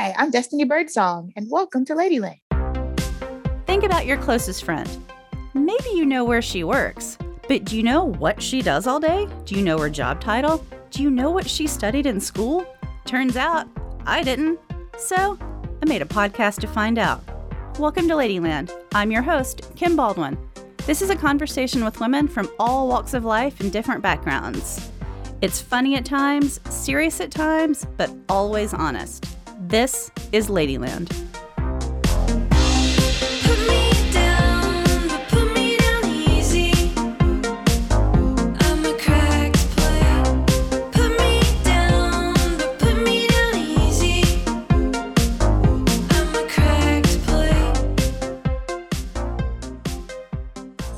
Hi, I'm Destiny Birdsong, and welcome to Ladyland. Think about your closest friend. Maybe you know where she works, but do you know what she does all day? Do you know her job title? Do you know what she studied in school? Turns out I didn't. So I made a podcast to find out. Welcome to Ladyland. I'm your host, Kim Baldwin. This is a conversation with women from all walks of life and different backgrounds. It's funny at times, serious at times, but always honest. This is Ladyland. Put me down, but put me down easy. I'm a cracked play. Put me down, but put me down easy. I'm a cracked play.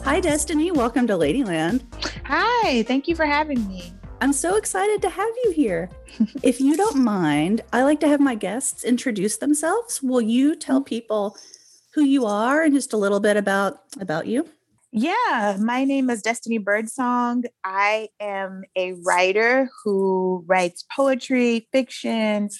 Hi, Destiny. Welcome to Ladyland. Hi, thank you for having me. I'm so excited to have you here. if you don't mind, I like to have my guests introduce themselves. Will you tell mm-hmm. people who you are and just a little bit about about you? Yeah, my name is Destiny Birdsong. I am a writer who writes poetry, fiction,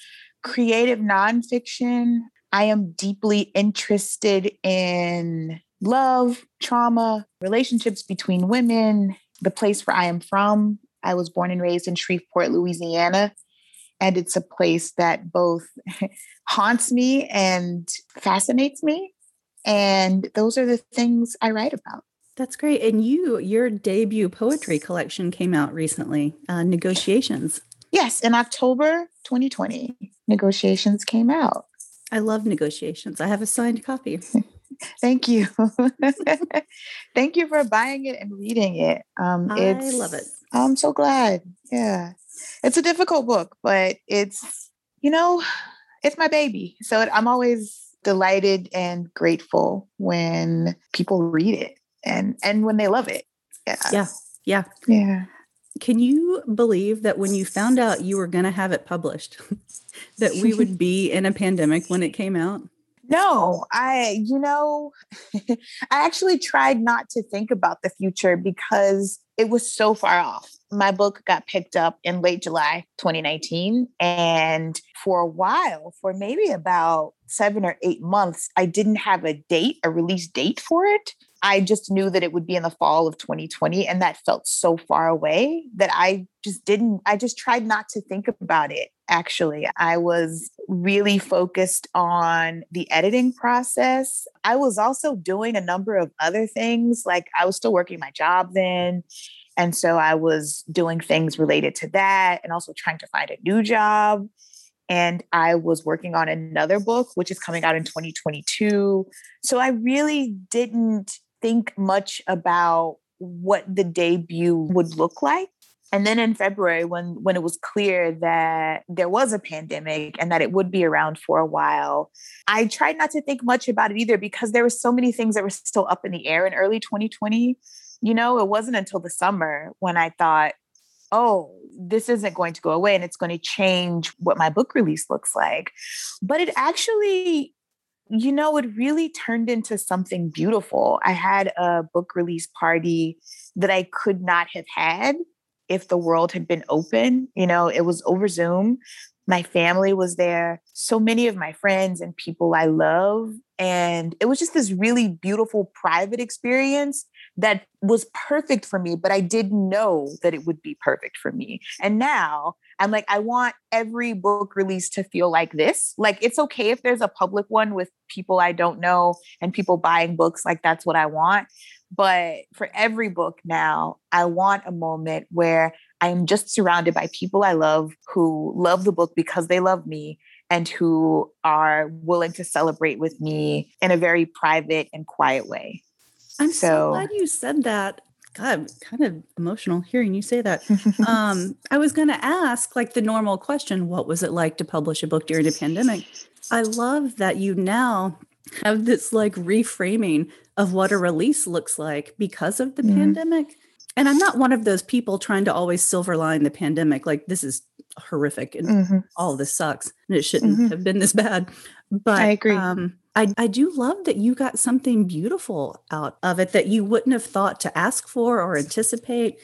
creative nonfiction. I am deeply interested in love, trauma, relationships between women, the place where I am from. I was born and raised in Shreveport, Louisiana. And it's a place that both haunts me and fascinates me. And those are the things I write about. That's great. And you, your debut poetry collection came out recently, uh, Negotiations. Yes, in October 2020, negotiations came out. I love negotiations. I have a signed copy. Thank you. Thank you for buying it and reading it. Um, I love it. I'm so glad. Yeah. It's a difficult book, but it's, you know, it's my baby. So I'm always delighted and grateful when people read it and and when they love it. Yeah. Yeah. Yeah. Yeah. Can you believe that when you found out you were going to have it published, that we would be in a pandemic when it came out? No, I, you know, I actually tried not to think about the future because it was so far off. My book got picked up in late July 2019. And for a while, for maybe about seven or eight months, I didn't have a date, a release date for it. I just knew that it would be in the fall of 2020. And that felt so far away that I just didn't, I just tried not to think about it. Actually, I was really focused on the editing process. I was also doing a number of other things. Like I was still working my job then. And so I was doing things related to that and also trying to find a new job. And I was working on another book, which is coming out in 2022. So I really didn't think much about what the debut would look like. And then in February, when when it was clear that there was a pandemic and that it would be around for a while, I tried not to think much about it either because there were so many things that were still up in the air in early 2020. You know, it wasn't until the summer when I thought, oh, this isn't going to go away and it's going to change what my book release looks like. But it actually, you know, it really turned into something beautiful. I had a book release party that I could not have had if the world had been open. You know, it was over Zoom. My family was there, so many of my friends and people I love. And it was just this really beautiful private experience that was perfect for me, but I didn't know that it would be perfect for me. And now I'm like, I want every book release to feel like this. Like, it's okay if there's a public one with people I don't know and people buying books, like, that's what I want. But for every book now, I want a moment where I'm just surrounded by people I love who love the book because they love me and who are willing to celebrate with me in a very private and quiet way. I'm so, So- glad you said that. God, kind of emotional hearing you say that. um, I was going to ask, like the normal question, what was it like to publish a book during a pandemic? I love that you now have this like reframing of what a release looks like because of the Mhm. pandemic. And I'm not one of those people trying to always silver line the pandemic. Like this is horrific and Mhm. all this sucks and it shouldn't Mhm. have been this bad. But I agree. Um, I, I do love that you got something beautiful out of it that you wouldn't have thought to ask for or anticipate.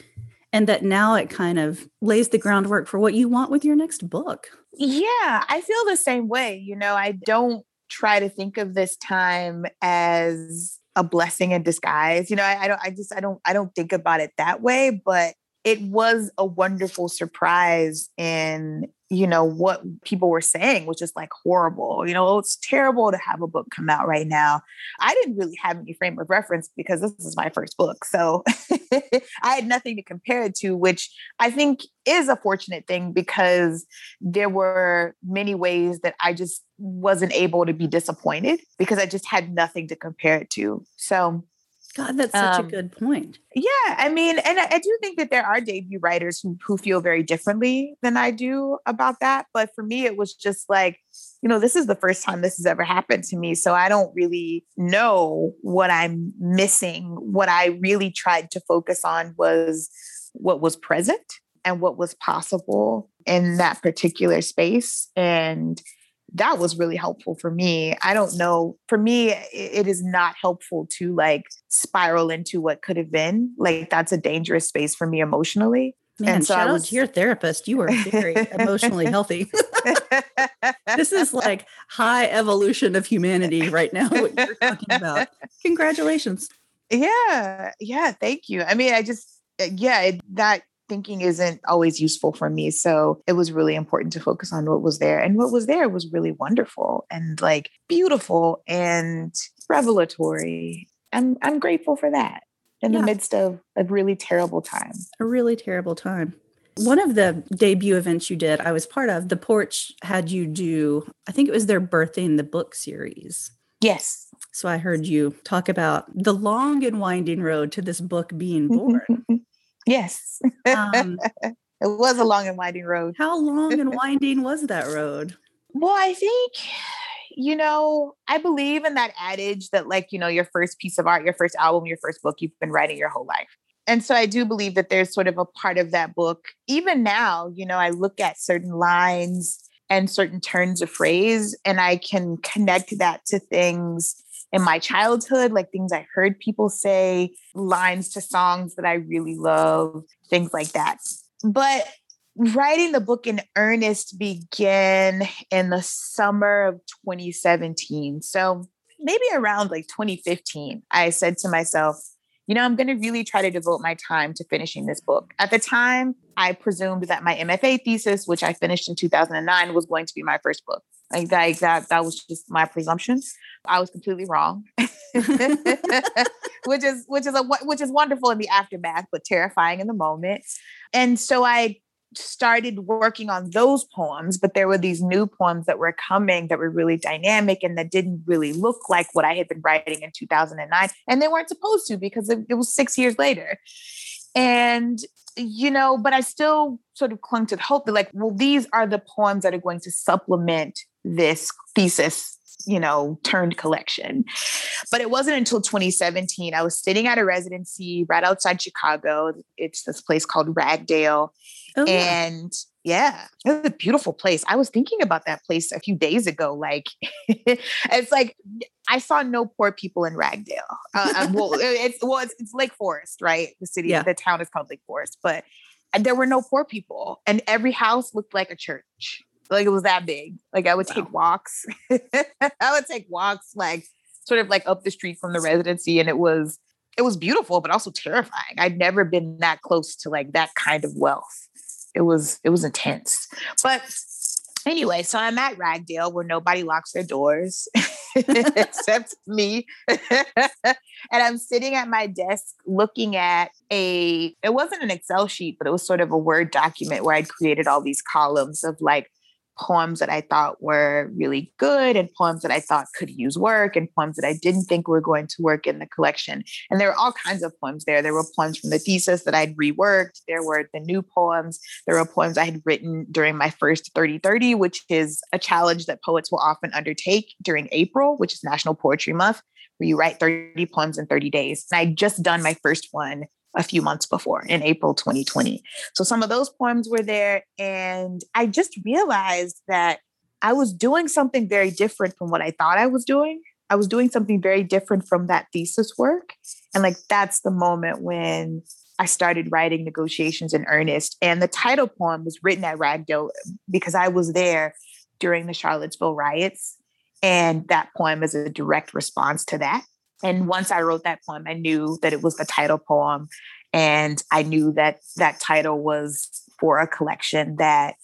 and that now it kind of lays the groundwork for what you want with your next book. Yeah, I feel the same way. You know, I don't try to think of this time as a blessing in disguise. You know, I, I don't, I just, I don't, I don't think about it that way, but it was a wonderful surprise in you know what people were saying was just like horrible. You know oh, it's terrible to have a book come out right now. I didn't really have any frame of reference because this is my first book so i had nothing to compare it to which i think is a fortunate thing because there were many ways that i just wasn't able to be disappointed because i just had nothing to compare it to. So God, that's such Um, a good point. yeah, I mean, and I, I do think that there are debut writers who, who feel very differently than I do about that. But for me, it was just like, you know, this is the first time this has ever happened to me. So I don't really know what I'm missing. What I really tried to focus on was what was present and what was possible in that particular space. And that was really helpful for me. I don't know. For me, it is not helpful to like spiral into what could have been. Like that's a dangerous space for me emotionally. Man, so I shout out was- to your therapist. You are very emotionally healthy. this is like high evolution of humanity right now, what you're talking about. Congratulations. yeah, yeah. Thank you. I mean, I just uh, yeah, it, that thinking isn't always useful for me. So it was really important to focus on what was there, and what was there was really wonderful and like beautiful and revelatory. I'm I'm grateful for that in Yeah. the midst of a really terrible time. A really terrible time. One of the debut events you did, I was part of, the porch had you do, I think it was their birthing the book series. Yes. So I heard you talk about the long and winding road to this book being born. Yes. Um, it was a long and winding road. how long and winding was that road? Well, I think, you know, I believe in that adage that, like, you know, your first piece of art, your first album, your first book, you've been writing your whole life. And so I do believe that there's sort of a part of that book. Even now, you know, I look at certain lines and certain turns of phrase, and I can connect that to things in my childhood, like things I heard people say, lines to songs that I really love, things like that. But writing the book in earnest began in the summer of 2017. So maybe around like 2015, I said to myself, you know, I'm going to really try to devote my time to finishing this book. At the time, I presumed that my MFA thesis, which I finished in 2009, was going to be my first book. Like that, that, that was just my presumption. I was completely wrong, which is which is a which is wonderful in the aftermath, but terrifying in the moment. And so I started working on those poems, but there were these new poems that were coming that were really dynamic and that didn't really look like what I had been writing in 2009. And they weren't supposed to because it, it was six years later. And, you know, but I still sort of clung to the hope that, like, well, these are the poems that are going to supplement this thesis you know, turned collection. But it wasn't until 2017. I was sitting at a residency right outside Chicago. It's this place called Ragdale. Oh. And yeah, it was a beautiful place. I was thinking about that place a few days ago. Like, it's like I saw no poor people in Ragdale. Uh, uh, well, it's well, it's, it's Lake Forest, right? The city, Yeah. the town is called Lake Forest, but there were no poor people, and every house looked like a church. Like it was that big. Like I would take walks. I would take walks, like sort of like up the street from the residency, and it was it was beautiful, but also terrifying. I'd never been that close to like that kind of wealth. It was it was intense. But anyway, so I'm at Ragdale where nobody locks their doors except me. and I'm sitting at my desk looking at a it wasn't an Excel sheet, but it was sort of a Word document where I'd created all these columns of like poems that I thought were really good and poems that I thought could use work and poems that I didn't think were going to work in the collection. And there were all kinds of poems there. There were poems from the thesis that I'd reworked. There were the new poems. There were poems I had written during my first 3030, which is a challenge that poets will often undertake during April, which is National Poetry Month, where you write 30 poems in 30 days. And I'd just done my first one a few months before in April 2020. So some of those poems were there. And I just realized that I was doing something very different from what I thought I was doing. I was doing something very different from that thesis work. And like that's the moment when I started writing negotiations in earnest. And the title poem was written at Ragdale because I was there during the Charlottesville riots. And that poem is a direct response to that. And once I wrote that poem, I knew that it was the title poem. And I knew that that title was for a collection that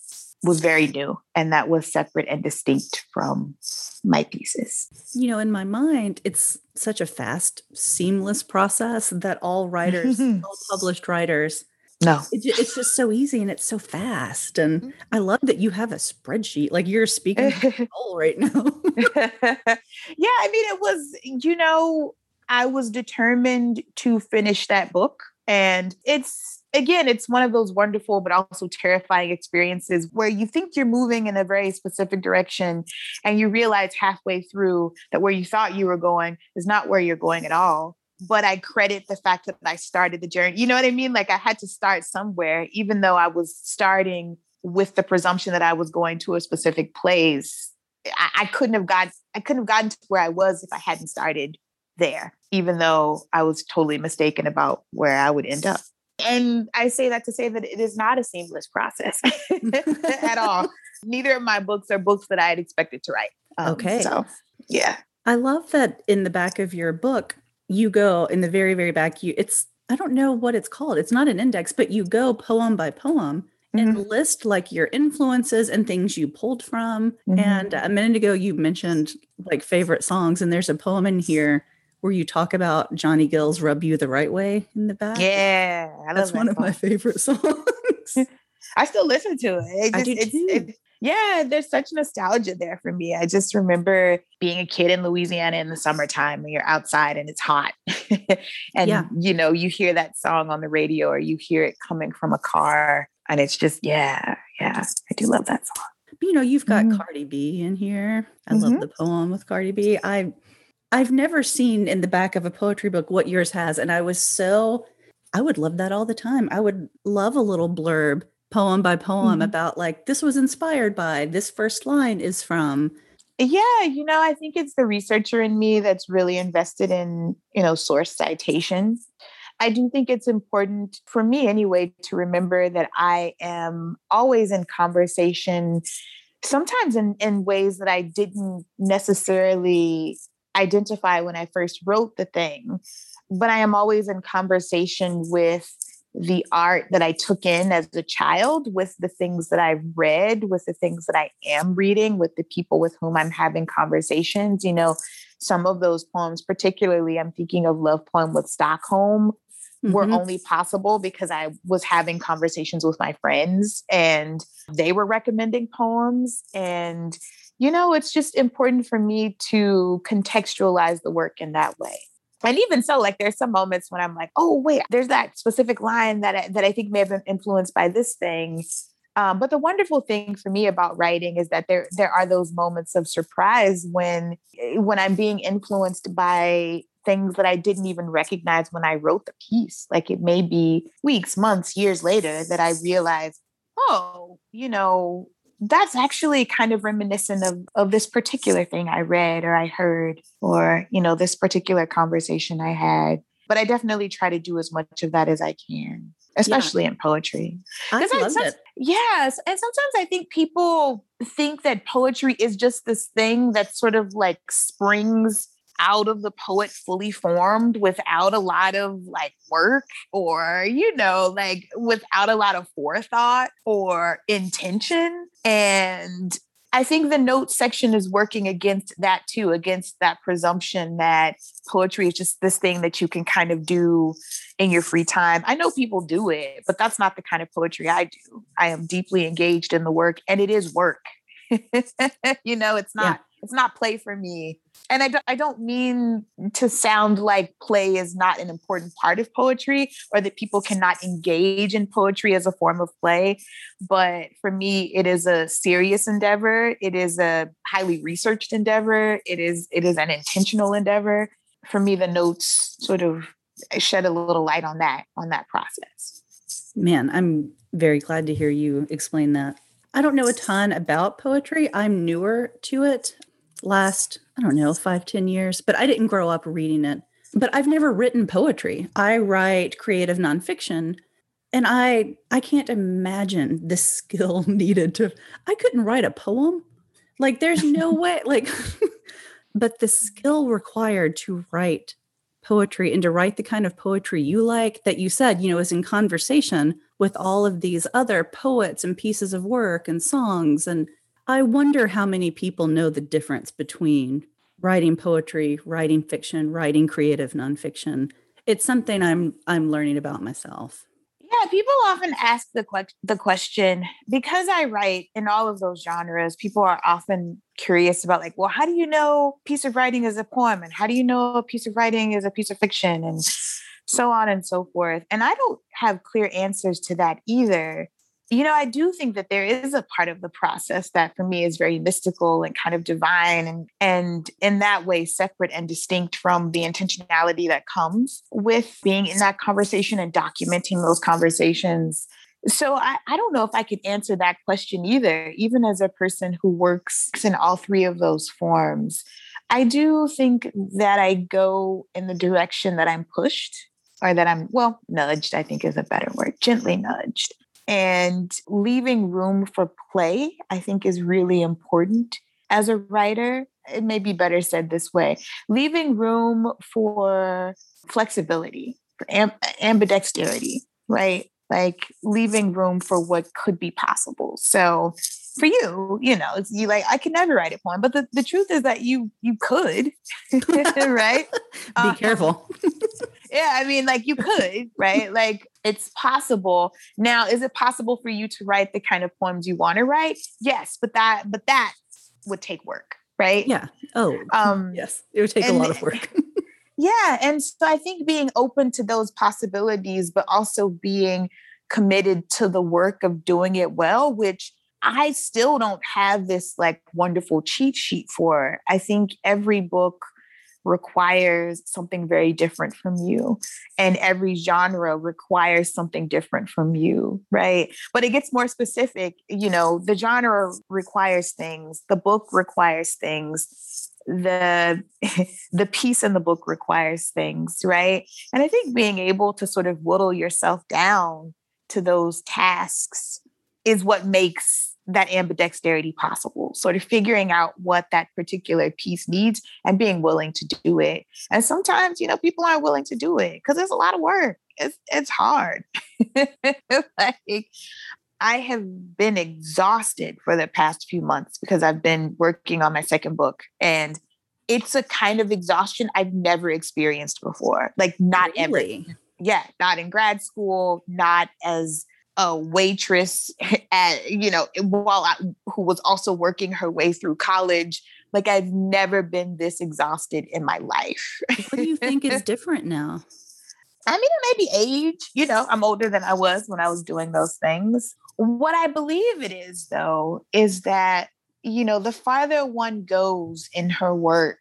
was very new and that was separate and distinct from my thesis. You know, in my mind, it's such a fast, seamless process that all writers, all published writers, No. it, it's just so easy and it's so fast. And mm. I love that you have a spreadsheet. Like you're speaking soul right now. yeah, I mean, it was, you know, I was determined to finish that book. And it's, again, it's one of those wonderful but also terrifying experiences where you think you're moving in a very specific direction and you realize halfway through that where you thought you were going is not where you're going at all. But I credit the fact that I started the journey. You know what I mean? Like I had to start somewhere, even though I was starting with the presumption that I was going to a specific place. I, I couldn't have got I couldn't have gotten to where I was if I hadn't started there, even though I was totally mistaken about where I would end up. And I say that to say that it is not a seamless process at all. Neither of my books are books that I had expected to write. Um, Okay. So, yeah. I love that in the back of your book, you go in the very, very back, you it's I don't know what it's called. It's not an index, but you go poem by poem and list like your influences and things you pulled from. Mhm. And a minute ago you mentioned like favorite songs, and there's a poem in here where you talk about Johnny Gill's Rub You the Right Way in the back. Yeah. I love That's that one of my favorite songs. I still listen to it. It I do it's, too. it- yeah, there's such nostalgia there for me. I just remember being a kid in Louisiana in the summertime when you're outside and it's hot. and Yeah. you know, you hear that song on the radio or you hear it coming from a car and it's just yeah, yeah. I do love that song. you know you've got Mhm. cardi b in here i love Mhm. the poem with cardi b i i've never seen in the back of a poetry book what yours has and i was so i would love that all the time i would love a little blurb poem by poem Mhm. about like this was inspired by this first line is from Yeah, you know, I think it's the researcher in me that's really invested in, you know, source citations. I do think it's important for me anyway to remember that I am always in conversation, sometimes in, in ways that I didn't necessarily identify when I first wrote the thing, but I am always in conversation with the art that I took in as a child, with the things that I've read, with the things that I am reading, with the people with whom I'm having conversations. You know, some of those poems, particularly, I'm thinking of Love Poem with Stockholm, were Mhm. only possible because I was having conversations with my friends and they were recommending poems. And, you know, it's just important for me to contextualize the work in that way. And even so, like there's some moments when I'm like, oh wait, there's that specific line that I, that I think may have been influenced by this thing. Um, but the wonderful thing for me about writing is that there there are those moments of surprise when when I'm being influenced by things that I didn't even recognize when I wrote the piece. Like it may be weeks, months, years later that I realize, oh, you know, that's actually kind of reminiscent of of this particular thing I read or I heard, or you know, this particular conversation I had. But I definitely try to do as much of that as I can, especially in poetry. I some- it Yes. And sometimes I think people think that poetry is just this thing that sort of like springs out of the poet fully formed without a lot of like work or, you know, like without a lot of forethought or intention. And I think the notes section is working against that too, against that presumption that poetry is just this thing that you can kind of do in your free time. I know people do it, but that's not the kind of poetry I do. I am deeply engaged in the work and it is work. you know, it's not it's not play for me. And I don't, I don't mean to sound like play is not an important part of poetry or that people cannot engage in poetry as a form of play. But for me, it is a serious endeavor. It is a highly researched endeavor. It is it is an intentional endeavor. For me, the notes sort of shed a little light on that on that process. Man, I'm very glad to hear you explain that. I don't know a ton about poetry. I'm newer to it. Last, I don't know, five, ten years, but I didn't grow up reading it. but I've never written poetry. I write creative nonfiction and I I can't imagine the skill needed to I couldn't write a poem. Like there's no way like but the skill required to write poetry and to write the kind of poetry you like that you said, you know, is in conversation with all of these other poets and pieces of work and songs and I wonder how many people know the difference between writing poetry, writing fiction, writing creative nonfiction. It's something I'm I'm learning about myself. Yeah, people often ask the que- the question because I write in all of those genres. People are often curious about like, well, how do you know a piece of writing is a poem, and how do you know a piece of writing is a piece of fiction, and so on and so forth. And I don't have clear answers to that either. You know, I do think that there is a part of the process that for me is very mystical and kind of divine and and in that way separate and distinct from the intentionality that comes with being in that conversation and documenting those conversations. So I, I don't know if I could answer that question either, even as a person who works in all three of those forms. I do think that I go in the direction that I'm pushed or that I'm, well, nudged, I think is a better word, gently nudged. And leaving room for play, I think, is really important as a writer. It may be better said this way leaving room for flexibility, for amb- ambidexterity, right? Like leaving room for what could be possible. So, for you, you know, it's you like I could never write a poem, but the, the truth is that you you could, right? Be Um, careful. yeah, I mean, like you could, right? Like it's possible. Now, is it possible for you to write the kind of poems you want to write? Yes, but that but that would take work, right? Yeah. Oh, Um yes. It would take a lot of work. yeah, and so I think being open to those possibilities, but also being committed to the work of doing it well, which I still don't have this like wonderful cheat sheet for. I think every book requires something very different from you. And every genre requires something different from you right? But it gets more specific you know the genre requires things the book requires things the the piece in the book requires things right? And i think being able to sort of whittle yourself down to those tasks is what makes that ambidexterity possible sort of figuring out what that particular piece needs and being willing to do it. And sometimes you know people aren't willing to do it because there's a lot of work. It's it's hard. Like i have been exhausted for the past few months because i've been working on my second book and it's a kind of exhaustion i've never experienced before like not ever. Yeah, not in grad school, not as a waitress at, you know, eh, while I, who was also working her way through college. Like I've never been this exhausted in my life. What do you think is different now? I mean, it may be age. You know, I'm older than I was when I was doing those things. What I believe it is, though, is that, you know, the farther one goes in her work,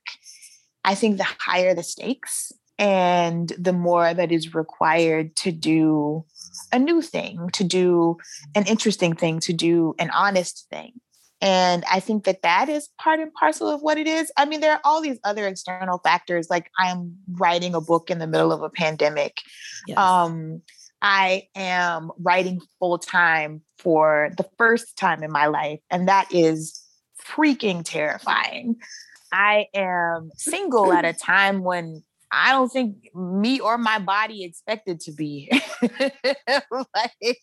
I think the higher the stakes and the more that is required to do a new thing, to do an interesting thing, to do an honest thing. And I think that that is part and parcel of what it is. I mean, there are all these other external factors, like I'm writing a book in the middle of a pandemic. Yes. Um, I am writing full time for the first time in my life, and that is freaking terrifying. I am single at a time when I don't think me or my body expected to be. like,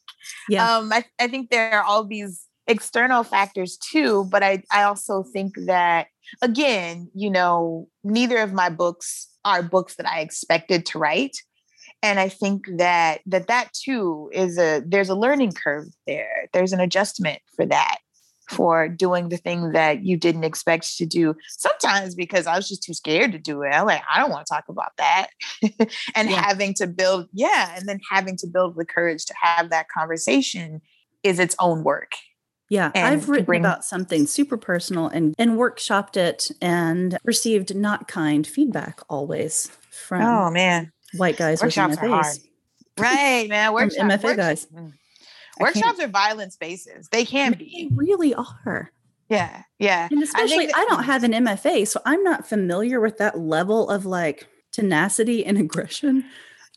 Yeah. um, I, I think there are all these external factors too, but I, I also think that again, you know, neither of my books are books that I expected to write. And I think that that that too is a there's a learning curve there. There's an adjustment for that for doing the thing that you didn't expect to do. Sometimes because I was just too scared to do it. I'm like, I don't want to talk about that. and Yeah. having to build, yeah, and then having to build the courage to have that conversation is its own work. Yeah, I've written bring- about something super personal and and workshopped it and received not kind feedback always from Oh man. white guys with workshops are hard. Right, man. Workshop, MFA guys. Mm. I Workshops are violent spaces. They can They be. really are. Yeah. Yeah. And especially I, that- don't have an MFA, so I'm not familiar with that level of like tenacity and aggression.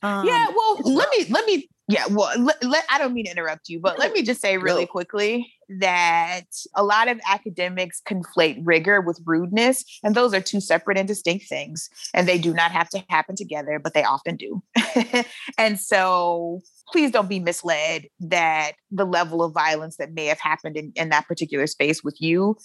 Um, yeah, well, let me let me yeah, well, let, let- I don't mean to interrupt you, but let me just say really no. quickly that a lot of academics conflate rigor with rudeness, and those are two separate and distinct things, and they do not have to happen together, but they often do. and so, please don't be misled that the level of violence that may have happened in, in that particular space with you.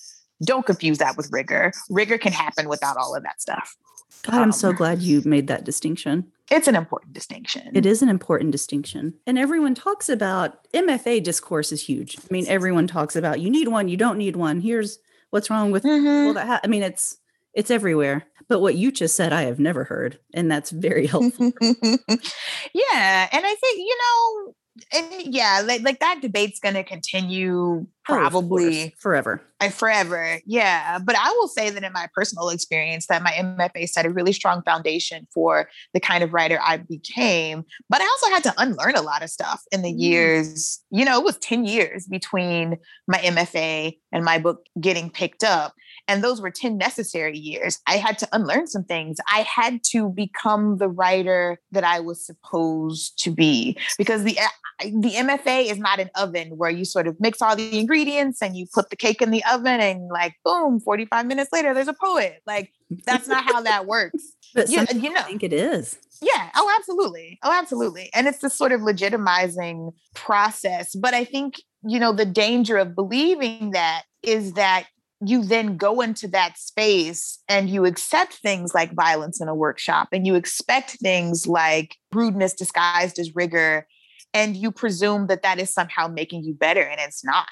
Don't confuse that with rigor. Rigor can happen without all of that stuff. God, I'm so um, glad you made that distinction. It's an important distinction. It is an important distinction. And everyone talks about MFA discourse is huge. I mean, everyone talks about you need one, you don't need one. Here's what's wrong with Mhm. well that ha-. I mean, it's it's everywhere. But what you just said, I have never heard, and that's very helpful. yeah, and I think you know, and yeah, like like that debate's going to continue Oh, probably forever. uh, forever. Yeah, but I will say that in my personal experience, that my MFA set a really strong foundation for the kind of writer I became. But I also had to unlearn a lot of stuff in the Mm. years. You know, it was ten years between my MFA and my book getting picked up. And those were 10 necessary years. I had to unlearn some things. I had to become the writer that I was supposed to be because the uh, the MFA is not an oven where you sort of mix all the ingredients and you put the cake in the oven and like boom, 45 minutes later there's a poet. Like that's not how that works. But you people know. think it is. Yeah. Oh, absolutely. Oh, absolutely. And it's this sort of legitimizing process. But I think, you know, the danger of believing that is that you then go into that space and you accept things like violence in a workshop and you expect things like rudeness disguised as rigor and you presume that that is somehow making you better and it's not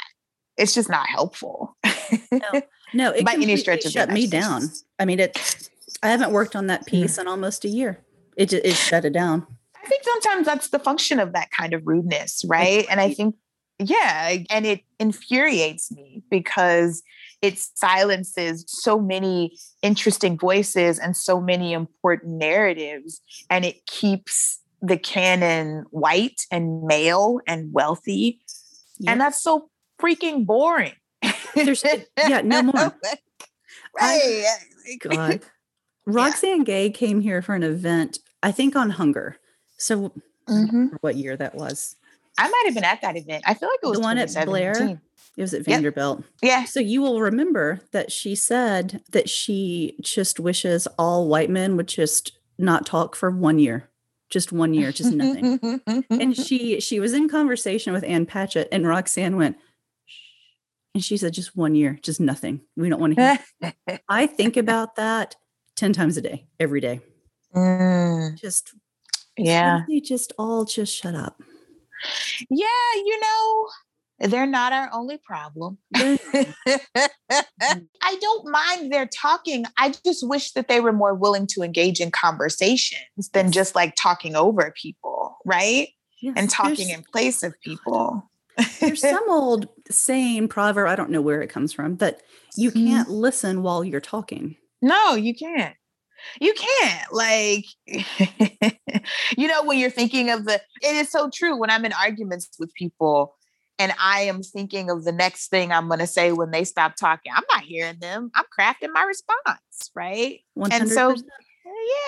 it's just not helpful No, no it By any stretch of shut me down. I mean, it. I haven't worked on that mm-hmm. piece in almost a year. It just it shut it down. I think sometimes that's the function of that kind of rudeness, right? And I think, yeah, and it infuriates me because it silences so many interesting voices and so many important narratives, and it keeps the canon white and male and wealthy. Yeah. And that's so freaking boring. There's- yeah, no more. right. God. Roxane Gay came here for an event, I think on hunger. So Mhm. what year that was? I might have been at that event. I feel like it was The one at Blair? 2017. It was at Yep. Vanderbilt. Yeah. So you will remember that she said that she just wishes all white men would just not talk for one year. Just one year, just nothing. and she she was in conversation with Ann Patchett and Roxane went and she said just one year just nothing we don't want to hear i think about that 10 times a day every day Mm, just yeah. they just all just shut up Yeah, you know, they're not our only problem. I don't mind their talking. I just wish that they were more willing to engage in conversations than just like talking over people, right? yes, And talking in place of people. there's some old saying proverb i don't know where it comes from but you Mhm. can't listen while you're talking No, you can't. You can't. Like, you know, when you're thinking of the, it is so true when I'm in arguments with people and I am thinking of the next thing I'm going to say when they stop talking. I'm not hearing them. I'm crafting my response, right? 100%. And so,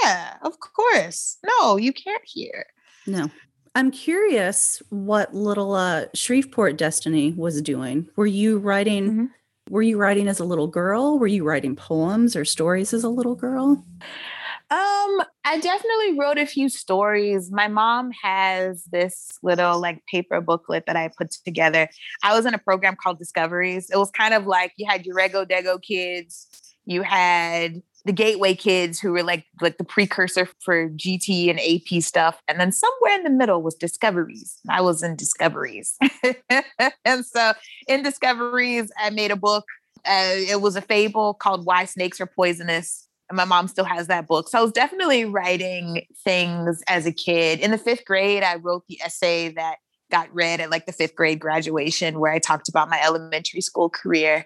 yeah, of course. No, you can't hear. no i'm curious what little uh shreveport destiny was doing were you writing Mhm. were you writing as a little girl were you writing poems or stories as a little girl Um, I definitely wrote a few stories. My mom has this little like paper booklet that I put together. I was in a program called Discoveries. It was kind of like you had your Rego Dego kids, you had the Gateway kids who were like like the precursor for GT and AP stuff, and then somewhere in the middle was Discoveries. I was in Discoveries, and so in Discoveries, I made a book. Uh, it was a fable called "Why Snakes Are Poisonous." And my mom still has that book. So I was definitely writing things as a kid. In the fifth grade, I wrote the essay that got read at like the fifth grade graduation, where I talked about my elementary school career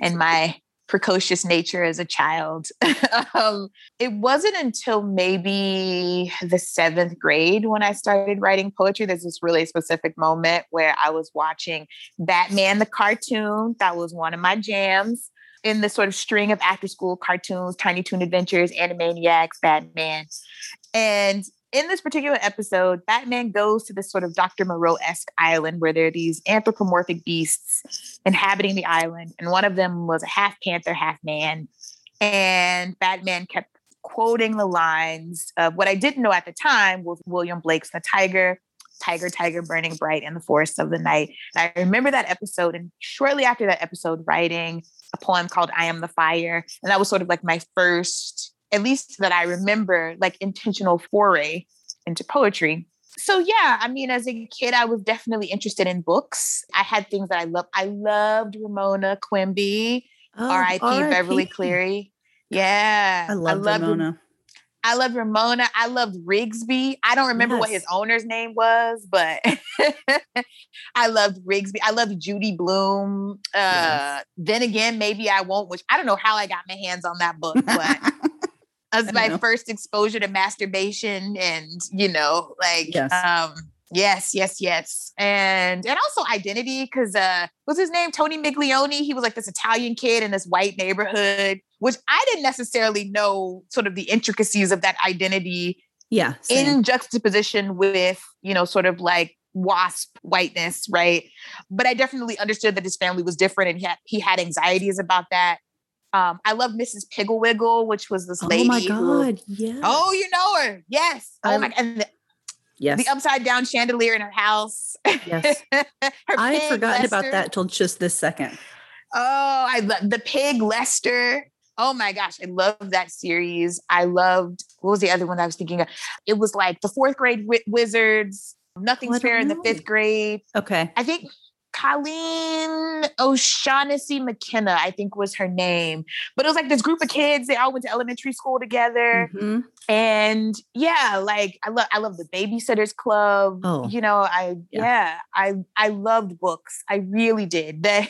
and my precocious nature as a child. um, it wasn't until maybe the seventh grade when I started writing poetry. There's this really specific moment where I was watching Batman the cartoon. That was one of my jams. In this sort of string of after school cartoons, Tiny Toon Adventures, Animaniacs, Batman. And in this particular episode, Batman goes to this sort of Dr. Moreau esque island where there are these anthropomorphic beasts inhabiting the island. And one of them was a half panther, half man. And Batman kept quoting the lines of what I didn't know at the time was William Blake's The Tiger, Tiger, Tiger burning bright in the forest of the night. And I remember that episode. And shortly after that episode, writing a poem called I Am the Fire. And that was sort of like my first, at least that I remember, like intentional foray into poetry. So yeah, I mean, as a kid, I was definitely interested in books. I had things that I loved. I loved Ramona Quimby, Oh, R.I.P. Beverly Cleary. Yeah, I love loved Ramona. I loved Ramona. I loved Ribsy. I don't remember what his owner's name was, but I loved Ribsy. I loved Judy Blume. Uh, Yes. Then again, maybe I won't, which I don't know how I got my hands on that book, but that was my know. first exposure to masturbation and, you know, like, Yes. um, yes, yes, yes. And, and also identity, because, uh, what's his name? Tony Miglione. He was like this Italian kid in this white neighborhood, which I didn't necessarily know sort of the intricacies of that identity yeah. same. in juxtaposition with, you know, sort of like wasp whiteness, right? But I definitely understood that his family was different and he had, he had anxieties about that. Um, I love Mrs. Piggle-Wiggle, which was this lady. oh my who- God. Yeah. oh, you know her. Yes. Oh my and the, yes. the upside down chandelier in her house. Yes. her I had forgotten about that till just this second. Oh, I love the pig Lester. Oh my gosh, I love that series. I loved what was the other one I was thinking of? It was like the fourth grade wi- wizards. Nothing's Oh, fair in the fifth grade. Okay. I think Colleen O'Shaughnessy McKenna, I think was her name. But it was like this group of kids. They all went to elementary school together. Mhm. And yeah, like I love I love the babysitters club. Oh, you know, I yeah. yeah. I I loved books. I really did. The-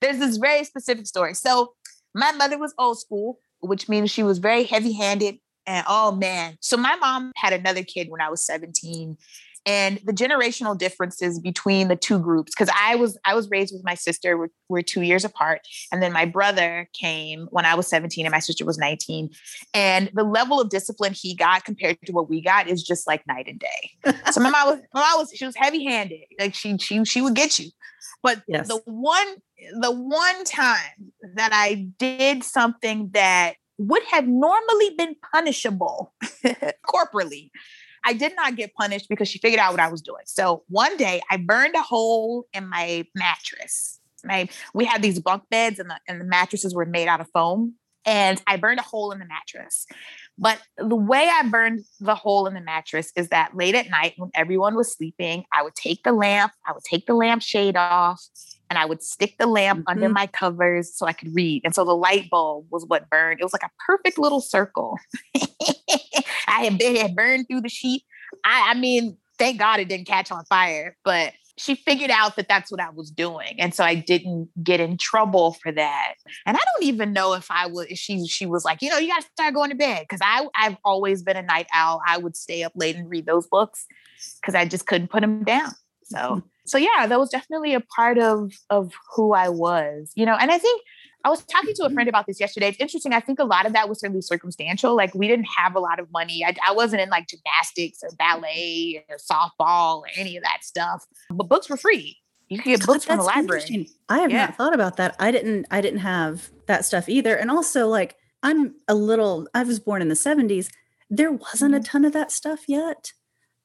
There's this very specific story. So my mother was old school, which means she was very heavy-handed. And oh man. So my mom had another kid when I was 17. And the generational differences between the two groups, because I was I was raised with my sister, we're, we're two years apart. And then my brother came when I was 17 and my sister was 19. And the level of discipline he got compared to what we got is just like night and day. So my mom was, my mom was, she was heavy handed. Like she, she, she would get you. But Yes. the one, the one time that I did something that would have normally been punishable corporally, I did not get punished because she figured out what I was doing. So one day I burned a hole in my mattress. My, we had these bunk beds and the, and the mattresses were made out of foam. And I burned a hole in the mattress. But the way I burned the hole in the mattress is that late at night, when everyone was sleeping, I would take the lamp, I would take the lamp shade off, and I would stick the lamp under Mhm. my covers so I could read. And so the light bulb was what burned. It was like a perfect little circle. I had, it had burned through the sheet. I, I mean, thank God it didn't catch on fire, but she figured out that that's what I was doing. And so I didn't get in trouble for that. And I don't even know if I would, if she, she was like, you know, you got to start going to bed. Cause I, I've always been a night owl. I would stay up late and read those books because I just couldn't put them down. So, mm-hmm. so yeah, that was definitely a part of, of who I was, you know, and I think I was talking to a friend about this yesterday. It's interesting. I think a lot of that was certainly circumstantial. Like we didn't have a lot of money. I, I wasn't in like gymnastics or ballet or softball or any of that stuff. But books were free. You could get God, books from the library. I have Yeah. not thought about that. I didn't I didn't have that stuff either. And also like I'm a little I was born in the 70s. There wasn't a Mhm. ton of that stuff yet.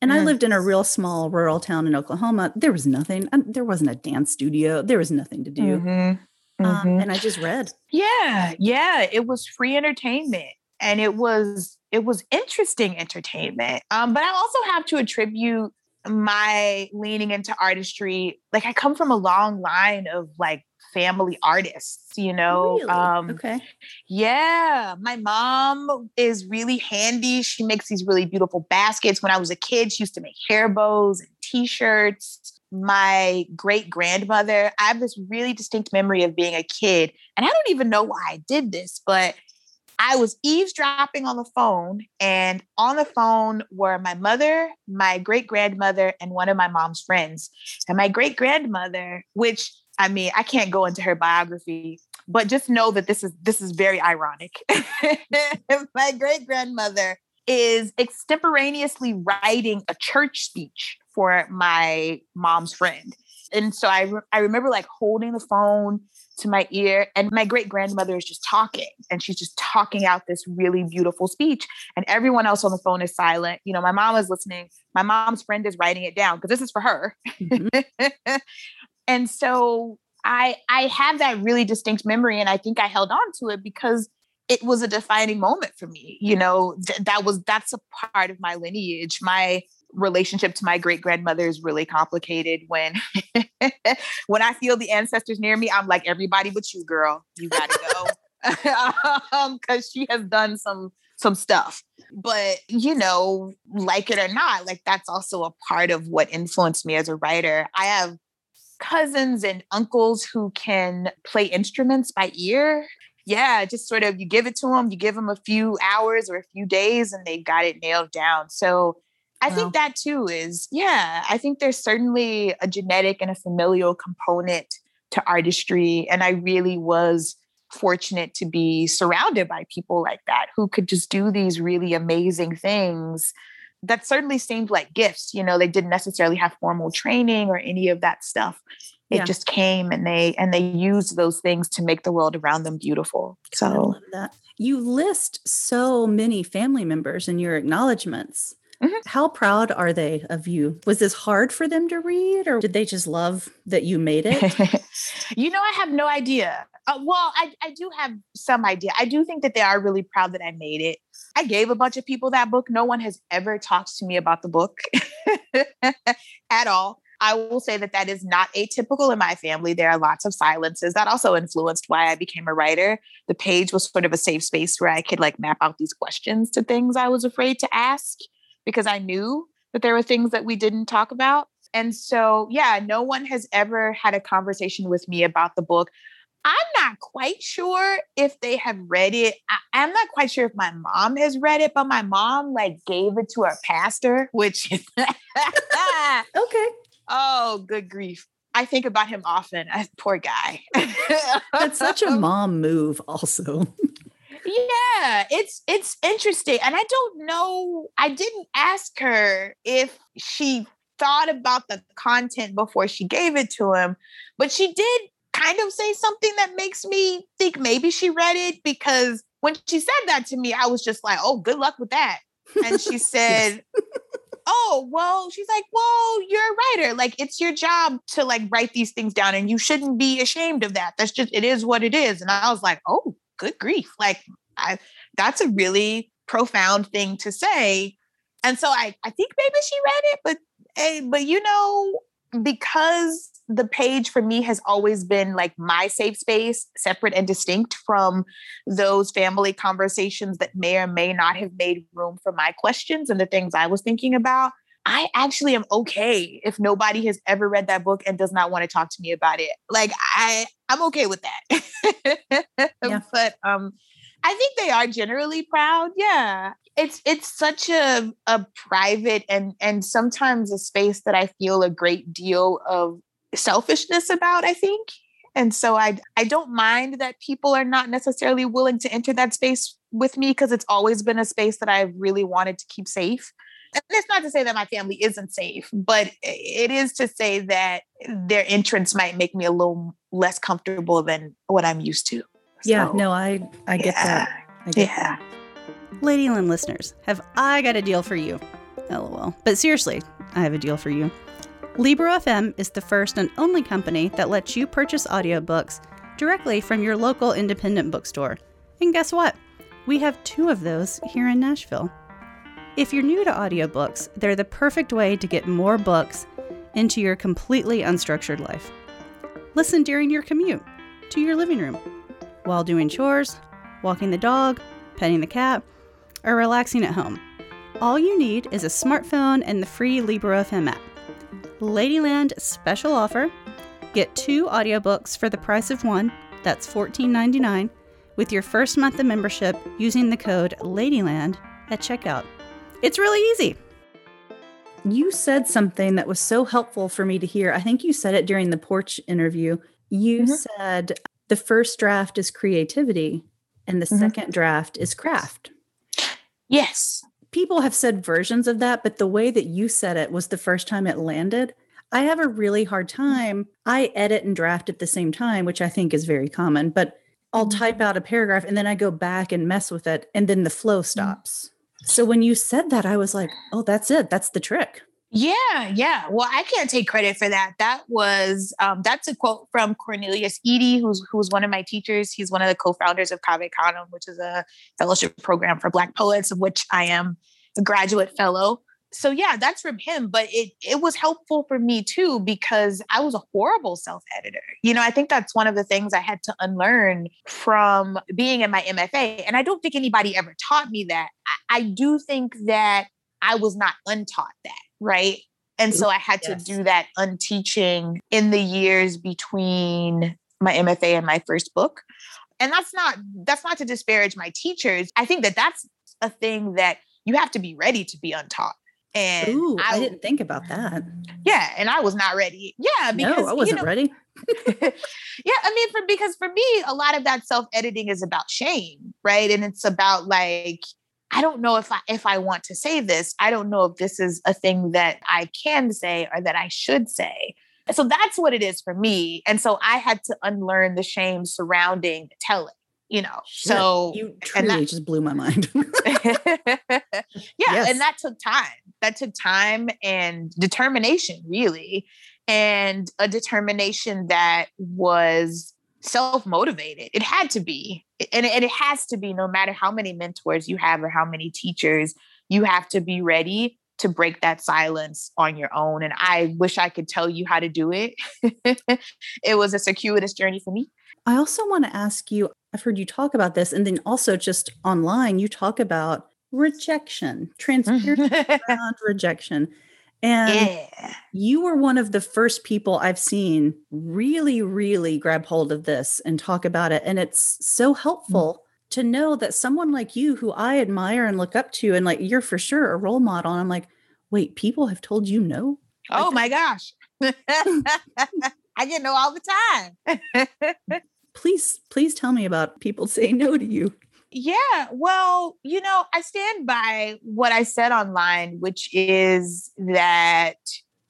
And I lived in a real small rural town in Oklahoma. There was nothing. um, There wasn't a dance studio. There was nothing to do. Um, Mhm. and I just read. Yeah, yeah, it was free entertainment and it was it was interesting entertainment. Um, but I also have to attribute my leaning into artistry. Like I come from a long line of like family artists, you know. really? Um okay. yeah, my mom is really handy. She makes these really beautiful baskets. When I was a kid, she used to make hair bows and t-shirts. My great grandmother, I have this really distinct memory of being a kid, and I don't even know why I did this, but I was eavesdropping on the phone, and on the phone were my mother, my great grandmother, and one of my mom's friends. And my great grandmother, which I mean, I can't go into her biography, But just know that this is this is very ironic. My great grandmother is extemporaneously writing a church speech for my mom's friend. And so I, re- I remember like holding the phone to my ear, and my great grandmother is just talking, and she's just talking out this really beautiful speech. And everyone else on the phone is silent. You know, my mom is listening. My mom's friend is writing it down because this is for her. Mhm. and so I I have that really distinct memory, and I think I held on to it because it was a defining moment for me. You know, th- that was that's a part of my lineage. My relationship to my great grandmother is really complicated. When when I feel the ancestors near me, I'm like everybody but you, girl. You gotta go um, because she has done some some stuff. But you know, like it or not, like that's also a part of what influenced me as a writer. I have cousins and uncles who can play instruments by ear. Yeah, just sort of you give it to them, you give them a few hours or a few days, and they've got it nailed down. So I think that too is, yeah, I think there's certainly a genetic and a familial component to artistry. And I really was fortunate to be surrounded by people like that who could just do these really amazing things that certainly seemed like gifts. You know, they didn't necessarily have formal training or any of that stuff. It Yeah. just came and they and they used those things to make the world around them beautiful. So. You list so many family members in your acknowledgments. Mhm. How proud are they of you? Was this hard for them to read, or did they just love that you made it? you know, I have no idea. Uh, well, I, I do have some idea. I do think that they are really proud that I made it. I gave a bunch of people that book. No one has ever talked to me about the book at all. I will say that that is not atypical in my family. There are lots of silences that also influenced why I became a writer. The page was sort of a safe space where I could like map out these questions to things I was afraid to ask because I knew that there were things that we didn't talk about. And so, yeah, no one has ever had a conversation with me about the book. I'm not quite sure if they have read it. I, am not quite sure if my mom has read it, but my mom like gave it to her pastor, which okay. oh, good grief. I think about him often. Poor guy. That's such a mom move, also. Yeah it's it's interesting and i don't know i didn't ask her if she thought about the content before she gave it to him but she did kind of say something that makes me think maybe she read it because when she said that to me i was just like oh good luck with that and she said oh well she's like well you're a writer like it's your job to like write these things down and you shouldn't be ashamed of that that's just it is what it is and i was like oh good grief like I, that's a really profound thing to say. And so i i think maybe she read it but hey, but you know because the page for me has always been like my safe space separate and distinct from those family conversations that may or may not have made room for my questions and the things i was thinking about I actually am okay if nobody has ever read that book and does not want to talk to me about it. Like I I'm okay with that. Yeah. But um I think they are generally proud. Yeah. It's it's such a a private and and sometimes a space that I feel a great deal of selfishness about, I think. And so I I don't mind that people are not necessarily willing to enter that space with me because it's always been a space that I've really wanted to keep safe. And it's not to say that my family isn't safe, but it is to say that their entrance might make me a little less comfortable than what I'm used to. Yeah, So, no, I I get that. I get Yeah. Ladyland listeners, have I got a deal for you? LOL. But seriously, I have a deal for you. Libro FM is the first and only company that lets you purchase audiobooks directly from your local independent bookstore. And guess what? We have two of those here in Nashville. If you're new to audiobooks, they're the perfect way to get more books into your completely unstructured life. Listen during your commute, to your living room, while doing chores, walking the dog, petting the cat, or relaxing at home. All you need is a smartphone and the free Libro FM app. Ladyland special offer get two audiobooks for the price of one, that's $14.99, with your first month of membership using the code LADYLAND at checkout. It's really easy. You said something that was so helpful for me to hear. I think you said it during the porch interview. You Mhm. said the first draft is creativity and the Mhm. second draft is craft. Yes. People have said versions of that, but the way that you said it was the first time it landed. I have a really hard time. I edit and draft at the same time, which I think is very common, but I'll Mhm. type out a paragraph and then I go back and mess with it and then the flow stops. So when you said that, I was like, oh, that's it. That's the trick. Yeah, yeah. Well, I can't take credit for that. That was um, that's a quote from Cornelius Eady, who's who's one of my teachers. He's one of the co-founders of Cave Canem, which is a fellowship program for Black poets, of which I am a graduate fellow. So yeah, that's from him. But it it was helpful for me too because I was a horrible self-editor. You know, I think that's one of the things I had to unlearn from being in my MFA. And I don't think anybody ever taught me that. I, I do think that I was not untaught that, right? And so I had Yes. to do that unteaching in the years between my MFA and my first book. And that's not that's not to disparage my teachers. I think that that's a thing that you have to be ready to be untaught. And Ooh, I, I, didn't think about that. yeah, and I was not ready. Yeah, because no, I wasn't you know, ready. yeah, I mean, for because for me, a lot of that self editing is about shame, right? And it's about like, I don't know if I if I want to say this. I don't know if this is a thing that I can say or that I should say. So that's what it is for me. And so I had to unlearn the shame surrounding telling. You know, Shit, so you and that- just blew my mind. yeah, Yes. and that took time. That took time and determination, really, and a determination that was self motivated. It had to be, and, and it has to be. No matter how many mentors you have or how many teachers, you have to be ready to break that silence on your own. And I wish I could tell you how to do it. it was a circuitous journey for me. I also want to ask you I've heard you talk about this, and then also just online, you talk about rejection, transparency mm-hmm. around rejection. And yeah. you were one of the first people I've seen really, really grab hold of this and talk about it. And it's so mm. helpful to know that someone like you, who I admire and look up to, and like you're for sure a role model. And I'm like, wait, people have told you no? Oh my gosh. I get no all the time. Please, please tell me about people saying no to you. yeah. Well, you know, I stand by what I said online, which is that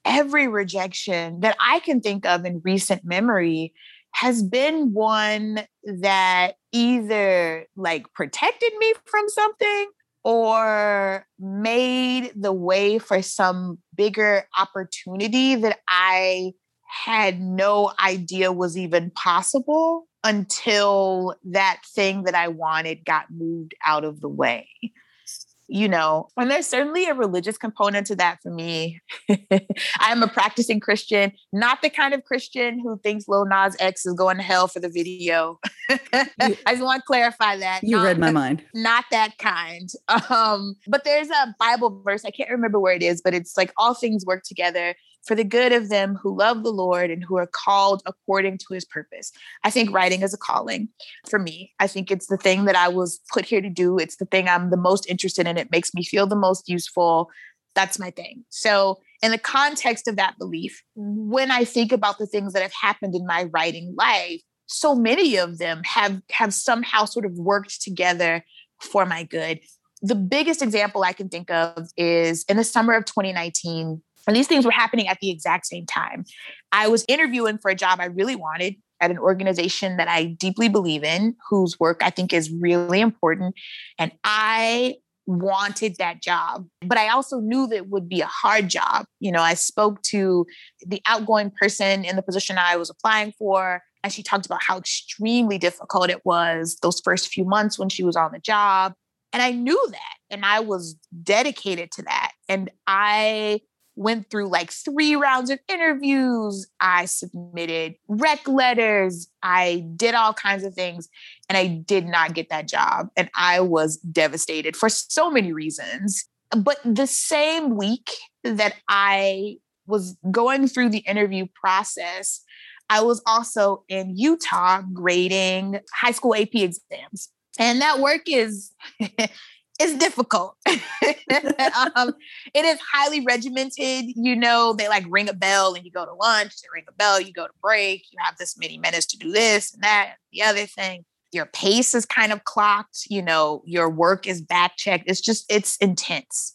every rejection that I can think of in recent memory has been one that either like protected me from something or made the way for some bigger opportunity that I had no idea was even possible until that thing that I wanted got moved out of the way. You know, and there's certainly a religious component to that for me. I am a practicing Christian, not the kind of Christian who thinks Lil Nas X is going to hell for the video. I just want to clarify that. You Not- read my mind. not that kind. Um, but there's a Bible verse, I can't remember where it is, but it's like all things work together for the good of them who love the Lord and who are called according to his purpose. I think writing is a calling for me. I think it's the thing that I was put here to do. It's the thing I'm the most interested in. It makes me feel the most useful. That's my thing. So, in the context of that belief, when I think about the things that have happened in my writing life, so many of them have have somehow sort of worked together for my good. The biggest example I can think of is in the summer of 2019, and these things were happening at the exact same time. I was interviewing for a job I really wanted at an organization that I deeply believe in, whose work I think is really important. And I wanted that job, but I also knew that it would be a hard job. You know, I spoke to the outgoing person in the position I was applying for, and she talked about how extremely difficult it was those first few months when she was on the job. And I knew that, and I was dedicated to that. And I went through like three rounds of interviews. I submitted rec letters. I did all kinds of things and I did not get that job. And I was devastated for so many reasons. But the same week that I was going through the interview process, I was also in Utah grading high school AP exams. And that work is it's difficult. um, it is highly regimented. You know, they like ring a bell and you go to lunch, they ring a bell, you go to break, you have this many minutes to do this and that, and the other thing. Your pace is kind of clocked, you know, your work is back checked. It's just, it's intense.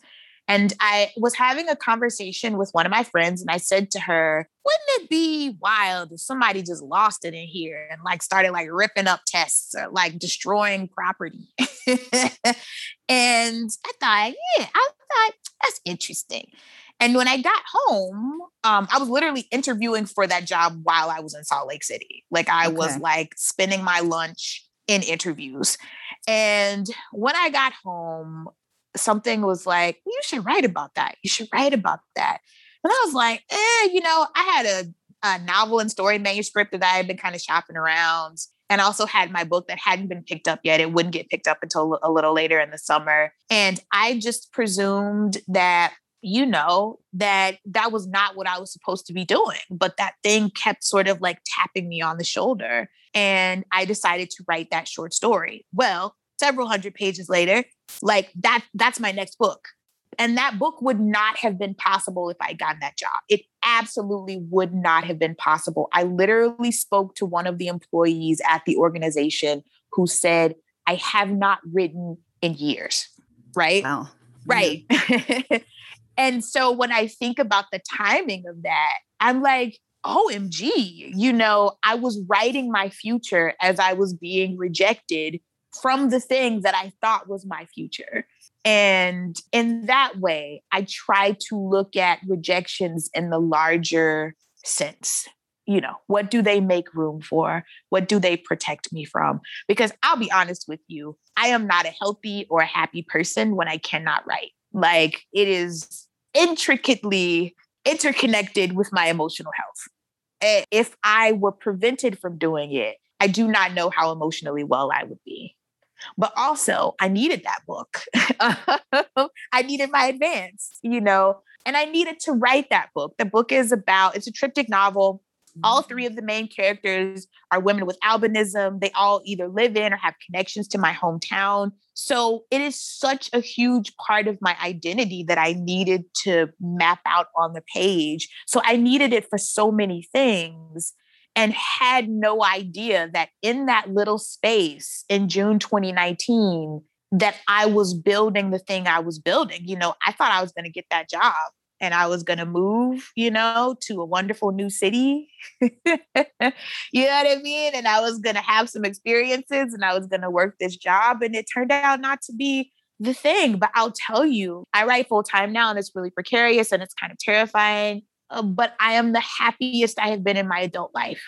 And I was having a conversation with one of my friends, and I said to her, Wouldn't it be wild if somebody just lost it in here and like started like ripping up tests or like destroying property? and I thought, Yeah, I thought that's interesting. And when I got home, um, I was literally interviewing for that job while I was in Salt Lake City. Like I was like spending my lunch in interviews. And when I got home, something was like, you should write about that. You should write about that. And I was like, eh, you know, I had a, a novel and story manuscript that I had been kind of shopping around. And also had my book that hadn't been picked up yet. It wouldn't get picked up until a little later in the summer. And I just presumed that, you know, that that was not what I was supposed to be doing. But that thing kept sort of like tapping me on the shoulder. And I decided to write that short story. Well, several hundred pages later, like that that's my next book. And that book would not have been possible if i had gotten that job. It absolutely would not have been possible. I literally spoke to one of the employees at the organization who said i have not written in years right? Wow. right. Mm-hmm. And so when i think about the timing of that i'm like omg you know i was writing my future as i was being rejected from the thing that i thought was my future. And in that way i try to look at rejections in the larger sense. You know what do they make room for? What do they protect me from? Because i'll be honest with you i am not a healthy or a happy person when i cannot write. Like it is intricately interconnected with my emotional health. If i were prevented from doing it i do not know how emotionally well i would be but also i needed that book i needed my advance you know and i needed to write that book the book is about it's a triptych novel all mm-hmm. three of the main characters are women with albinism. They all either live in or have connections to my hometown. So it is such a huge part of my identity that I needed to map out on the page. So I needed it for so many things and had no idea that in that little space in June 2019 that I was building the thing I was building. You know, I thought I was going to get that job and I was going to move, you know, to a wonderful new city. you know what I mean? And I was going to have some experiences and I was going to work this job. And it turned out not to be the thing. But I'll tell you, I write full time now and it's really precarious and it's kind of terrifying. Uh, but I am the happiest I have been in my adult life.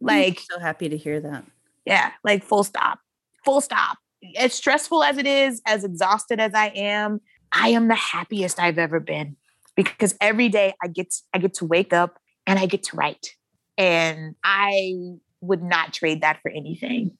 Like, so happy to hear that. yeah, like full stop, full stop. As stressful as it is, as exhausted as I am, I am the happiest I've ever been because every day I get I get to wake up and I get to write, and I would not trade that for anything.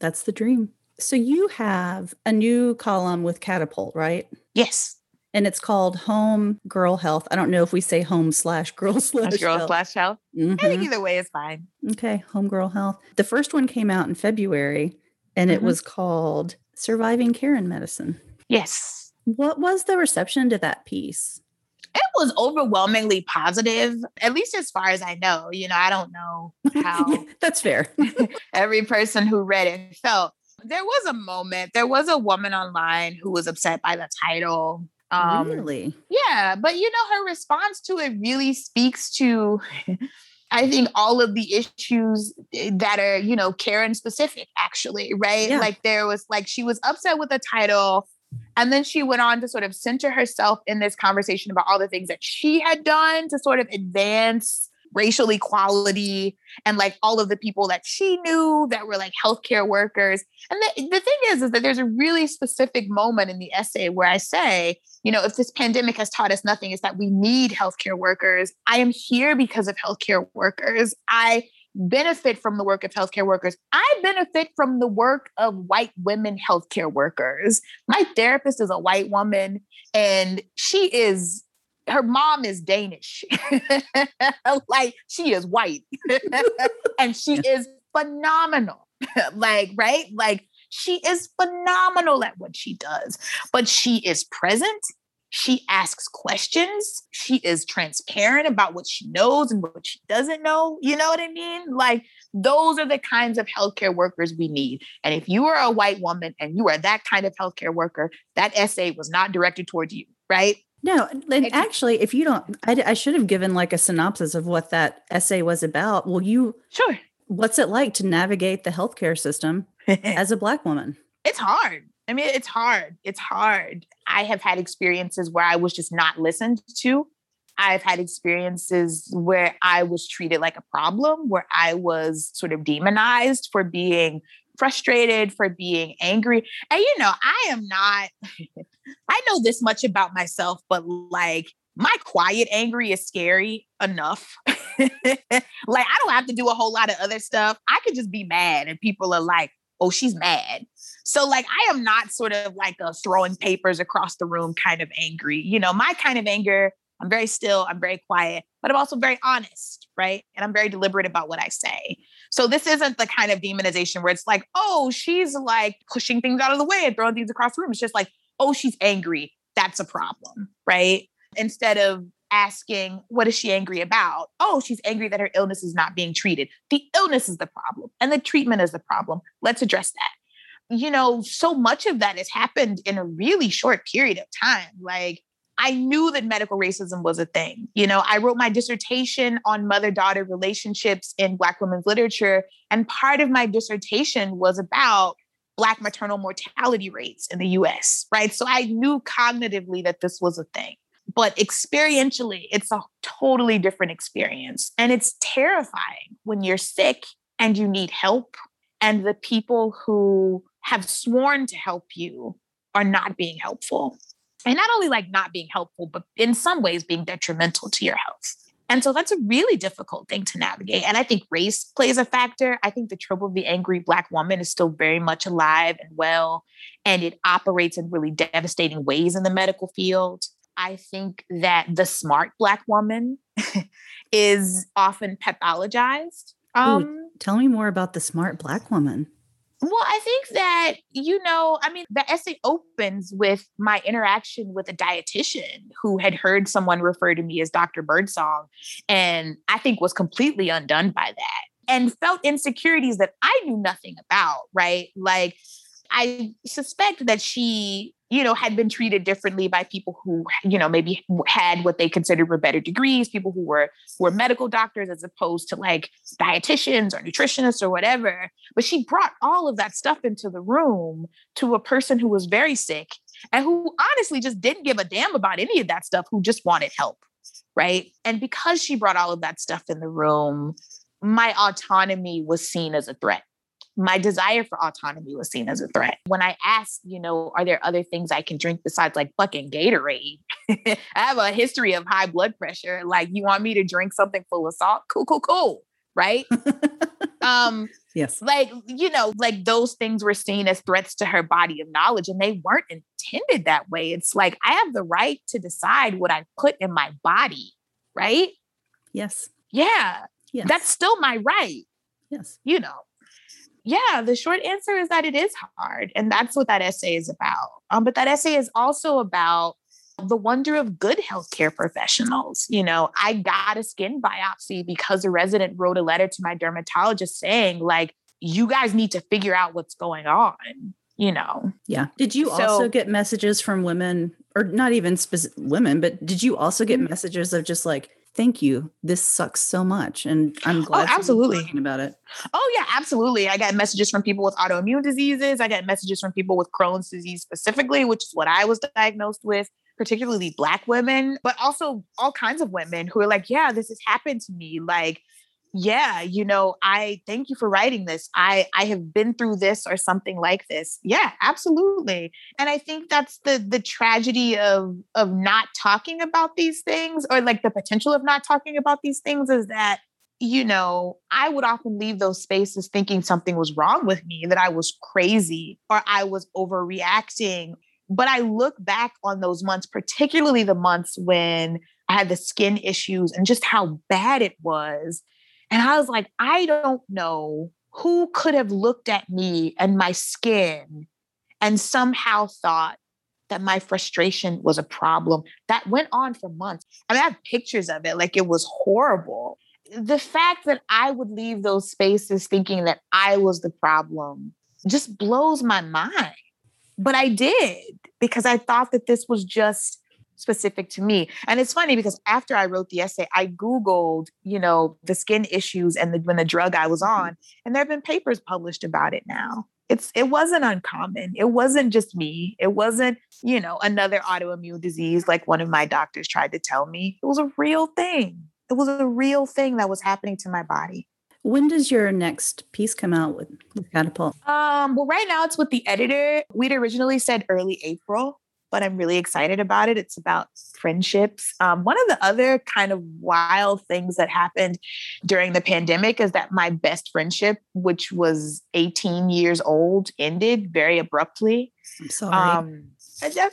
That's the dream. So you have a new column with Catapult, right? Yes, And it's called Home Girl Health. I don't know if we say home slash girl slash girl health. slash health. I Mhm. think either way is fine. Okay, Home Girl Health. The first one came out in February and it Mhm. was called Surviving Karen Medicine. Yes, What was the reception to that piece? it was overwhelmingly positive, at least as far as I know. You know, I don't know how. That's fair. every person who read it felt. There was a moment, there was a woman online who was upset by the title. Um, really? Yeah, but you know, her response to it really speaks to, I think, all of the issues eh, that are, you know, Karen specific, actually, right? Yeah. Like there was like, she was upset with the title. And then she went on to sort of center herself in this conversation about all the things that she had done to sort of advance racial equality and like all of the people that she knew that were like healthcare workers. And the, the thing is, is that there's a really specific moment in the essay where I say, you know, if this pandemic has taught us nothing, it's that we need healthcare workers. I am here because of healthcare workers. I benefit from the work of healthcare workers. I benefit from the work of white women healthcare workers. My therapist is a white woman and she is her mom is Danish. like she is white. and she is phenomenal. like, right? Like She is phenomenal at what she does, but she is present. She asks questions. She is transparent about what she knows and what she doesn't know. You know what I mean? Like, those are the kinds of healthcare workers we need. And if you are a white woman and you are that kind of healthcare worker, that essay was not directed towards you, right? No, and actually, if you don't, I, I should have given like a synopsis of what that essay was about. Well, you, Sure. what's it like to navigate the healthcare system as a Black woman? it's hard. I mean, it's hard. It's hard. I have had experiences where I was just not listened to. I've had experiences where I was treated like a problem, where I was sort of demonized for being frustrated, for being angry. And, you know, I am not, I know this much about myself, but like, my quiet angry is scary enough. like, I don't have to do a whole lot of other stuff. I could just be mad, and people are like, oh, she's mad. So, like, I am not sort of like a throwing papers across the room kind of angry. You know, my kind of anger, I'm very still, I'm very quiet, but I'm also very honest, right? And I'm very deliberate about what I say. So, this isn't the kind of demonization where it's like, oh, she's like pushing things out of the way and throwing things across the room. It's just like, oh, she's angry. That's a problem, right? Instead of asking, what is she angry about? Oh, she's angry that her illness is not being treated. The illness is the problem and the treatment is the problem. Let's address that. You know, so much of that has happened in a really short period of time. Like, I knew that medical racism was a thing. You know, I wrote my dissertation on mother daughter relationships in Black women's literature. And part of my dissertation was about Black maternal mortality rates in the US, right? So I knew cognitively that this was a thing but experientially, it's a totally different experience. And it's terrifying when you're sick and you need help, and the people who have sworn to help you are not being helpful. And not only like not being helpful, but in some ways being detrimental to your health. And so that's a really difficult thing to navigate. And I think race plays a factor. I think the trope of the angry Black woman is still very much alive and well, and it operates in really devastating ways in the medical field. I think that the smart Black woman is often pathologized. Um, Tell me more about the smart Black woman. Well, I think that, you know, I mean, the essay opens with my interaction with a dietitian who had heard someone refer to me as Dr. Birdsong and I think was completely undone by that and felt insecurities that I knew nothing about, right? Like, I suspect that she, you know, had been treated differently by people who, you know, maybe had what they considered were better degrees, people who were were medical doctors as opposed to like dietitians or nutritionists or whatever. But she brought all of that stuff into the room to a person who was very sick and who honestly just didn't give a damn about any of that stuff, who just wanted help. Right. And because she brought all of that stuff in the room, my autonomy was seen as a threat. My desire for autonomy was seen as a threat. When I asked, you know, are there other things I can drink besides like fucking Gatorade? I have a history of high blood pressure. Like, you want me to drink something full of salt? Cool, cool, cool. Right. um, Yes. like you know like those things were seen as threats to her body of knowledge and they weren't intended that way it's like i have the right to decide what i put in my body right Yes. yeah Yes. that's still my right yes. you know yeah the short answer is that it is hard and that's what that essay is about um, but that essay is also about the wonder of good healthcare professionals. You know, I got a skin biopsy because a resident wrote a letter to my dermatologist saying, like, you guys need to figure out what's going on, you know. Yeah. Did you So- also get messages from women, or not even specific women, but did you also get Mhm. messages of just like, thank you, this sucks so much, and I'm oh, glad someone's absolutely. talking about it. Oh, yeah, absolutely. I got messages from people with autoimmune diseases. I got messages from people with Crohn's disease specifically, which is what I was diagnosed with, particularly Black women, but also all kinds of women who are like, yeah, this has happened to me. Like, yeah, you know, I thank you for writing this. I I have been through this or something like this. Yeah, absolutely. And I think that's the the tragedy of of not talking about these things or like the potential of not talking about these things is that you know, I would often leave those spaces thinking something was wrong with me, that I was crazy or I was overreacting. But I look back on those months, particularly the months when I had the skin issues and just how bad it was. And I was like, I don't know who could have looked at me and my skin and somehow thought that my frustration was a problem that went on for months. I mean, I have pictures of it, like it was horrible. The fact that I would leave those spaces thinking that I was the problem just blows my mind. But I did because I thought that this was just specific to me. And it's funny because after I wrote the essay, I Googled, you know, the skin issues and the, when the drug I was on, and there have been papers published about it now. It's it wasn't uncommon. It wasn't just me. It wasn't, you know, another autoimmune disease like one of my doctors tried to tell me. It was a real thing. It was a real thing that was happening to my body. When does your next piece come out with, with Catapult? Um, well, right now it's with the editor. We'd originally said early April, but I'm really excited about it. It's about friendships. Um, one of the other kind of wild things that happened during the pandemic is that my best friendship, which was 18 years old, ended very abruptly. I'm sorry. Um,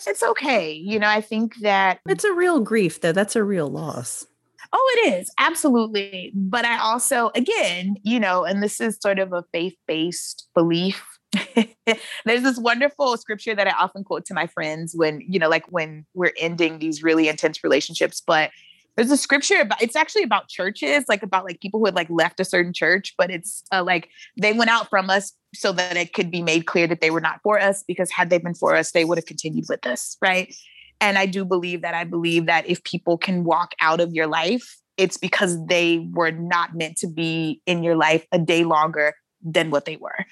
it's okay. You know, I think that it's a real grief, though. That's a real loss. Oh, it is absolutely. But I also, again, you know, and this is sort of a faith based belief. There's this wonderful scripture that I often quote to my friends when, you know, like when we're ending these really intense relationships. But there's a scripture about it's actually about churches, like about like people who had like left a certain church, but it's uh, like they went out from us so that it could be made clear that they were not for us because had they been for us, they would have continued with us, right? And I do believe that I believe that if people can walk out of your life, it's because they were not meant to be in your life a day longer than what they were.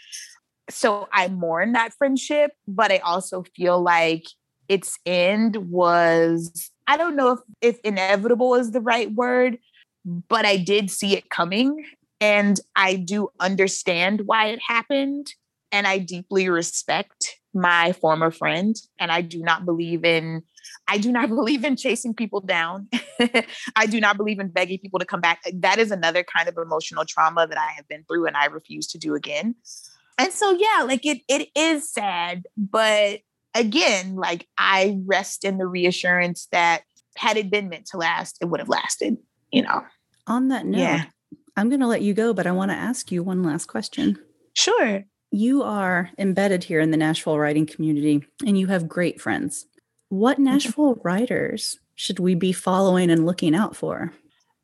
So I mourn that friendship, but I also feel like its end was, I don't know if, if inevitable is the right word, but I did see it coming. And I do understand why it happened. And I deeply respect my former friend. And I do not believe in I do not believe in chasing people down. I do not believe in begging people to come back. That is another kind of emotional trauma that I have been through and I refuse to do again. And so yeah, like it it is sad, but again, like I rest in the reassurance that had it been meant to last, it would have lasted, you know. On that note, Yeah. I'm going to let you go, but I want to ask you one last question. Sure. You are embedded here in the Nashville writing community and you have great friends. What Nashville writers should we be following and looking out for?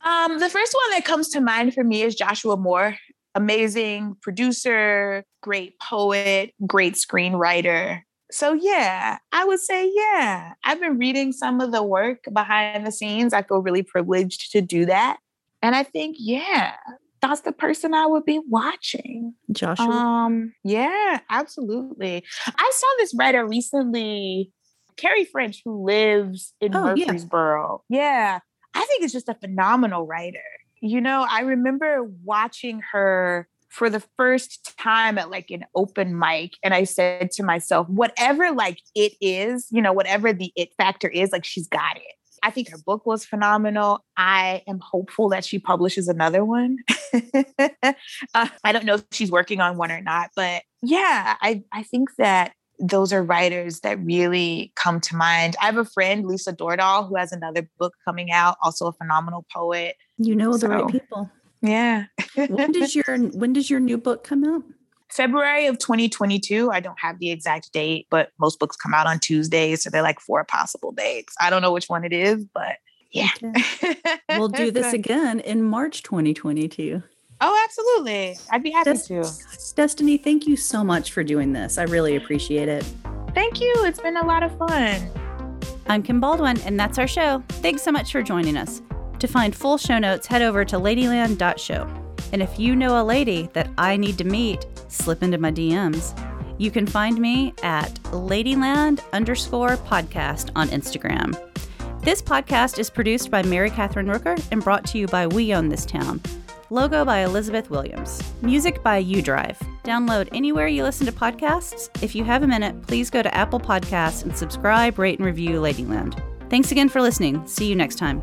Um, the first one that comes to mind for me is Joshua Moore. Amazing producer, great poet, great screenwriter. So yeah, I would say yeah. I've been reading some of the work behind the scenes. I feel really privileged to do that. And I think yeah, that's the person I would be watching. Joshua. Um, yeah, absolutely. I saw this writer recently, Carrie French, who lives in Oh, yeah. Murfreesboro. Yeah. I think it's just a phenomenal writer. You know, I remember watching her for the first time at like an open mic, and I said to myself, whatever like it is, you know, whatever the it factor is, like she's got it. I think her book was phenomenal. I am hopeful that she publishes another one. uh, I don't know if she's working on one or not, but yeah, I, I think that those are writers that really come to mind. I have a friend, Lisa Dordal, who has another book coming out, also a phenomenal poet. You know the right people. Yeah. When does your when does your new book come out? February of 2022. I don't have the exact date, but most books come out on Tuesdays. So they're like four possible dates. I don't know which one it is, but yeah. We'll do this again in March 2022. Oh, absolutely. I'd be happy Des- to. Destiny, thank you so much for doing this. I really appreciate it. Thank you. It's been a lot of fun. I'm Kim Baldwin, and that's our show. Thanks so much for joining us. To find full show notes, head over to ladyland.show. And if you know a lady that I need to meet, slip into my DMs. You can find me at ladyland underscore podcast on Instagram. This podcast is produced by Mary Catherine Rooker and brought to you by We Own This Town. Logo by Elizabeth Williams. Music by UDrive. Download anywhere you listen to podcasts. If you have a minute, please go to Apple Podcasts and subscribe, rate, and review Ladyland. Thanks again for listening. See you next time.